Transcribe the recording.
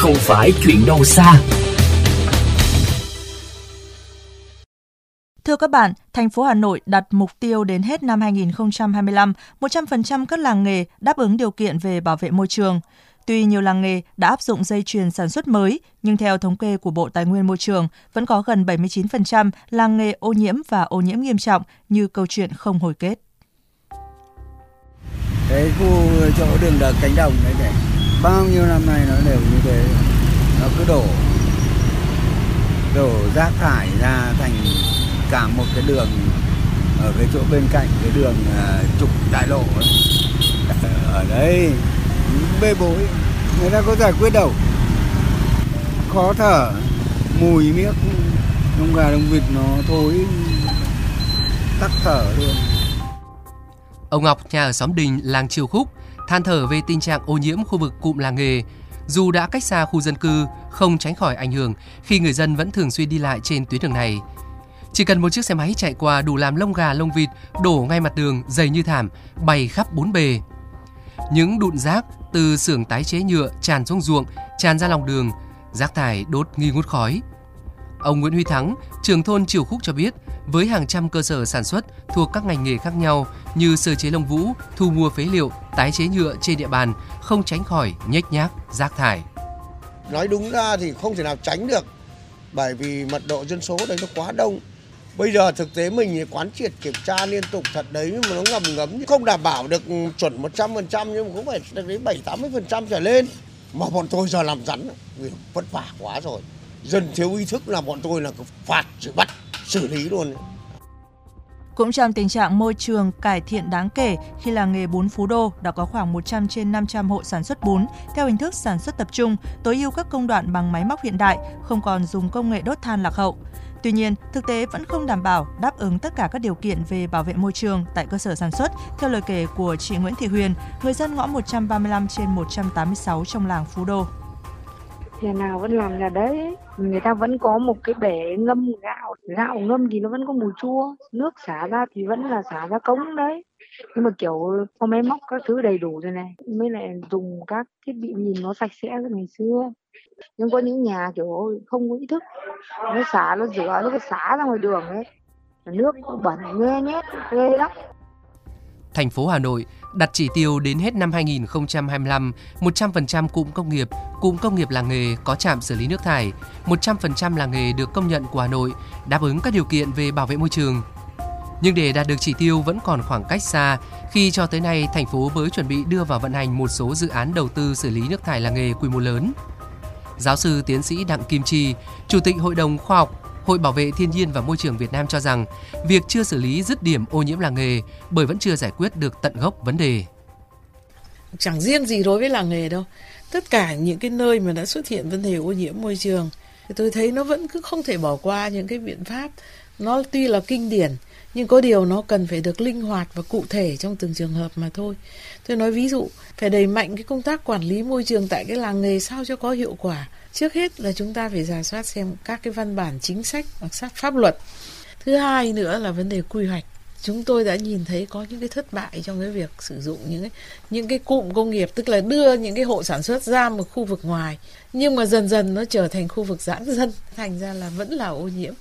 không phải chuyện đâu xa. Thưa các bạn, thành phố Hà Nội đặt mục tiêu đến hết năm 2025, 100% các làng nghề đáp ứng điều kiện về bảo vệ môi trường. Tuy nhiều làng nghề đã áp dụng dây chuyền sản xuất mới, nhưng theo thống kê của Bộ Tài nguyên Môi trường, vẫn có gần 79% làng nghề ô nhiễm và ô nhiễm nghiêm trọng như câu chuyện không hồi kết. Cái khu chỗ đường đợt cánh đồng đấy này, bao nhiêu năm nay nó đều như thế, nó cứ đổ đổ rác thải ra thành cả một cái đường ở cái chỗ bên cạnh cái đường uh, trục đại lộ ấy. ở đây bê bối người ta có giải quyết đâu. Khó thở mùi miếc đông gà đông vịt nó thối tắc thở luôn. Ông Ngọc nhà ở xóm Đình, làng Triều Khúc, than thở về tình trạng ô nhiễm khu vực cụm làng nghề. Dù đã cách xa khu dân cư, không tránh khỏi ảnh hưởng khi người dân vẫn thường xuyên đi lại trên tuyến đường này. Chỉ cần một chiếc xe máy chạy qua đủ làm lông gà lông vịt đổ ngay mặt đường dày như thảm, bay khắp bốn bề. Những đụn rác từ xưởng tái chế nhựa tràn xuống ruộng, tràn ra lòng đường, rác thải đốt nghi ngút khói. Ông Nguyễn Huy Thắng, trưởng thôn Triều Khúc cho biết, với hàng trăm cơ sở sản xuất thuộc các ngành nghề khác nhau như sơ chế lông vũ, thu mua phế liệu, tái chế nhựa trên địa bàn, không tránh khỏi nhếch nhác, rác thải. Nói đúng ra thì không thể nào tránh được, bởi vì mật độ dân số đấy nó quá đông. Bây giờ thực tế mình quán triệt kiểm tra liên tục, thật đấy nhưng mà nó ngầm ngấm không đảm bảo được chuẩn 100% nhưng mà cũng phải được đến 7 80% trở lên. Mà bọn tôi giờ làm rắn, vì vất vả quá rồi. Dân thiếu ý thức là bọn tôi là phạt, xử bắt, xử lý luôn. Cũng trong tình trạng môi trường cải thiện đáng kể khi làng nghề bún Phú Đô đã có khoảng 100 trên 500 hộ sản xuất bún theo hình thức sản xuất tập trung, tối ưu các công đoạn bằng máy móc hiện đại, không còn dùng công nghệ đốt than lạc hậu. Tuy nhiên, thực tế vẫn không đảm bảo đáp ứng tất cả các điều kiện về bảo vệ môi trường tại cơ sở sản xuất, theo lời kể của chị Nguyễn Thị Huyền, người dân ngõ 135 trên 186 trong làng Phú Đô. Nhà nào vẫn làm nhà đấy, người ta vẫn có một cái bể ngâm gạo, gạo ngâm thì nó vẫn có mùi chua, nước xả ra thì vẫn là xả ra cống đấy. Nhưng mà kiểu có máy móc các thứ đầy đủ rồi này, mới lại dùng các thiết bị nhìn nó sạch sẽ như ngày xưa. Nhưng có những nhà kiểu không có ý thức. Nó xả nó rửa nó cứ xả ra ngoài đường ấy. Nước bẩn nghe nhét ghê lắm. Thành phố Hà Nội đặt chỉ tiêu đến hết năm 2025, 100% cụm công nghiệp, cụm công nghiệp làng nghề có trạm xử lý nước thải, 100% làng nghề được công nhận của Hà Nội đáp ứng các điều kiện về bảo vệ môi trường. Nhưng để đạt được chỉ tiêu vẫn còn khoảng cách xa khi cho tới nay thành phố mới chuẩn bị đưa vào vận hành một số dự án đầu tư xử lý nước thải làng nghề quy mô lớn. Giáo sư tiến sĩ Đặng Kim Chi, Chủ tịch Hội đồng Khoa học Hội Bảo vệ Thiên nhiên và Môi trường Việt Nam cho rằng việc chưa xử lý dứt điểm ô nhiễm làng nghề bởi vẫn chưa giải quyết được tận gốc vấn đề. Chẳng riêng gì đối với làng nghề đâu. Tất cả những cái nơi mà đã xuất hiện vấn đề ô nhiễm môi trường, thì tôi thấy nó vẫn cứ không thể bỏ qua những cái biện pháp nó tuy là kinh điển nhưng có điều nó cần phải được linh hoạt và cụ thể trong từng trường hợp mà thôi. Tôi nói ví dụ phải đẩy mạnh cái công tác quản lý môi trường tại cái làng nghề sao cho có hiệu quả. Trước hết là chúng ta phải giả soát xem các cái văn bản chính sách hoặc sát pháp luật. Thứ hai nữa là vấn đề quy hoạch. Chúng tôi đã nhìn thấy có những cái thất bại trong cái việc sử dụng những cái, những cái cụm công nghiệp tức là đưa những cái hộ sản xuất ra một khu vực ngoài nhưng mà dần dần nó trở thành khu vực giãn dân thành ra là vẫn là ô nhiễm.